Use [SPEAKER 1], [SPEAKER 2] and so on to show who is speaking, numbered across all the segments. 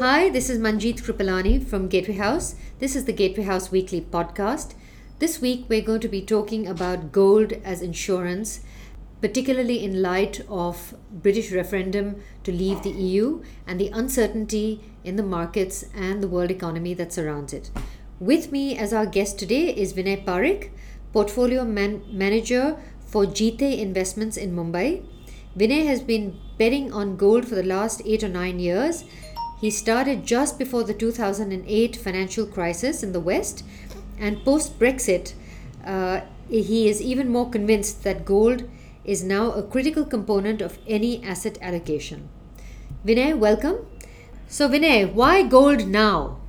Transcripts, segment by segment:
[SPEAKER 1] Hi, this is Manjeet Kripalani from Gateway House. This is the Gateway House Weekly podcast. This week we're going to be talking about gold as insurance, particularly in light of British referendum to leave the EU and the uncertainty in the markets and the world economy that surrounds it. With me as our guest today is Vinay Parik, portfolio man- manager for Jeetey Investments in Mumbai. Vinay has been betting on gold for the last 8 or 9 years he started just before the 2008 financial crisis in the West, and post Brexit, uh, he is even more convinced that gold is now a critical component of any asset allocation. Vinay, welcome. So, Vinay, why gold now?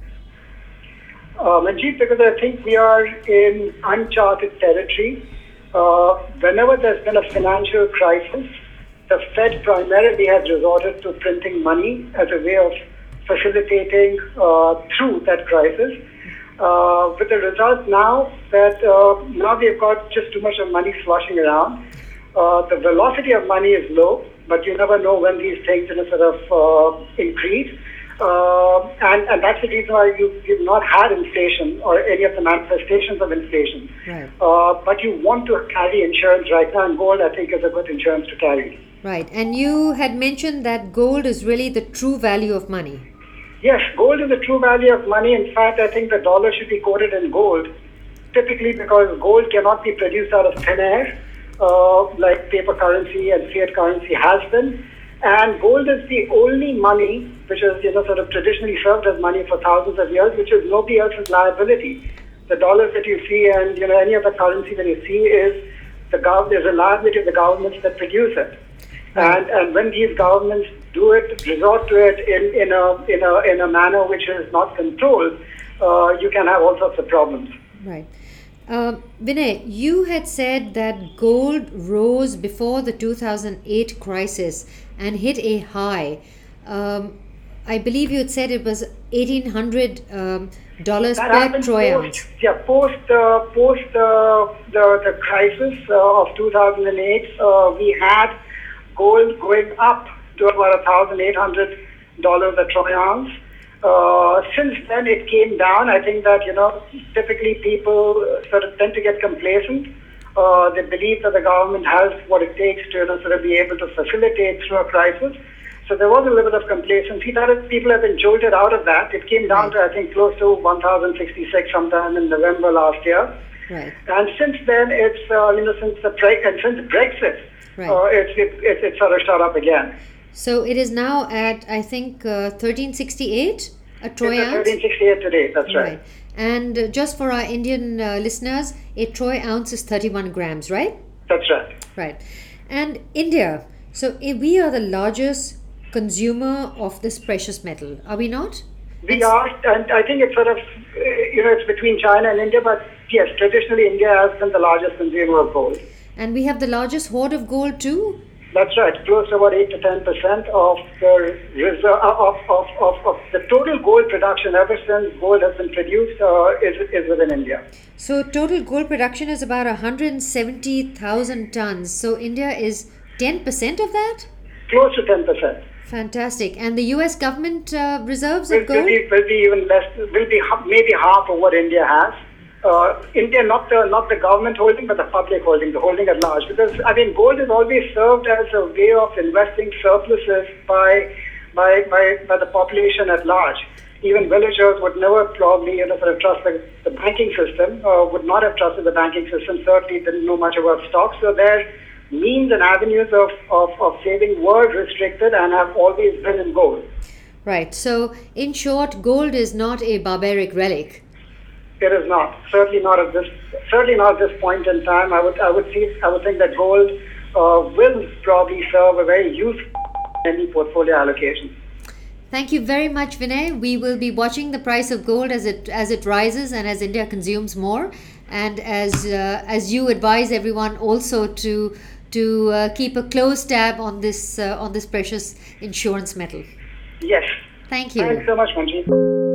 [SPEAKER 2] Uh, Manjeet, because I think we are in uncharted territory. Uh, whenever there's been a financial crisis, the Fed primarily has resorted to printing money as a way of facilitating uh, through that crisis. Uh, with the result now that uh, now we've got just too much of money sloshing around. Uh, the velocity of money is low, but you never know when these things you know, sort of uh, increase. Uh, and, and that's the reason why you, you've not had inflation or any of the manifestations of inflation.
[SPEAKER 1] Right.
[SPEAKER 2] but you want to carry insurance right now, and gold, I think, is a good insurance to carry.
[SPEAKER 1] Right. And you had mentioned that gold is really the true value of money.
[SPEAKER 2] Yes, gold is the true value of money. In fact, I think the dollar should be quoted in gold, typically because gold cannot be produced out of thin air, uh, like paper currency and fiat currency has been. And gold is the only money which is, you know, sort of traditionally served as money for thousands of years, which is nobody else's liability. The dollars that you see and, you know, any other currency that you see is the gov- there's a liability of the governments that produce it. And, and when these governments do it, resort to it in, in, a, in, a, in a manner which is not controlled, uh, you can have all sorts of problems.
[SPEAKER 1] Right. Uh, Vinay, you had said that gold rose before the 2008 crisis and hit a high. Um, I believe you had said it was 1800 um, dollars per troy ounce.
[SPEAKER 2] Yeah, post uh, post uh, the the crisis uh, of 2008, uh, we had gold going up to about $1,800 a troy ounce. Uh, since then, it came down. I think that, you know, typically people sort of tend to get complacent. Uh, they believe that the government has what it takes to you know, sort of be able to facilitate through a crisis. So there was a little bit of complacency. That people have been jolted out of that. It came down right. to, I think, close to 1,066 sometime in November last year.
[SPEAKER 1] Right.
[SPEAKER 2] And since then, it's, uh, you know, since the break and since Brexit, right. uh, it's, it, it, it sort of shot up again.
[SPEAKER 1] So it is now at I think uh, 1368 a troy ounce.
[SPEAKER 2] 1368 today. That's right. right.
[SPEAKER 1] And uh, just for our Indian uh, listeners, a troy ounce is 31 grams, right?
[SPEAKER 2] That's right.
[SPEAKER 1] Right. And India. So we are the largest consumer of this precious metal. Are we not?
[SPEAKER 2] We it's, are, and I think it's sort of, you know, it's between China and India, but yes, traditionally India has been the largest consumer of gold.
[SPEAKER 1] And we have the largest hoard of gold too?
[SPEAKER 2] That's right, close to about 8 to 10 percent of the reserve, of, of, of, of, the total gold production ever since gold has been produced uh, is, is within India.
[SPEAKER 1] So, total gold production is about 170,000 tons. So, India is 10 percent of that?
[SPEAKER 2] Close to 10 percent.
[SPEAKER 1] Fantastic. And the U.S. government uh, reserves
[SPEAKER 2] will,
[SPEAKER 1] of gold?
[SPEAKER 2] Will be, will be even less, will be maybe half of what India has uh, India, not the not the government holding, but the public holding, the holding at large. Because I mean, gold has always served as a way of investing surpluses by by by, by the population at large. Even villagers would never probably you know sort of trust the, the banking system, uh, would not have trusted the banking system. Certainly didn't know much about stocks. So their means and avenues of, of, of saving were restricted and have always been in gold.
[SPEAKER 1] Right. So, in short, gold is not a barbaric relic
[SPEAKER 2] it is not. Certainly not at this. Certainly not at this point in time. I would. I would see. I would think that gold uh, will probably serve a very useful any portfolio allocation.
[SPEAKER 1] Thank you very much, Vinay. We will be watching the price of gold as it as it rises and as India consumes more, and as uh, as you advise everyone also to to uh, keep a close tab on this uh, on this precious insurance metal.
[SPEAKER 2] Yes.
[SPEAKER 1] Thank you.
[SPEAKER 2] Thanks so much, Manjeet.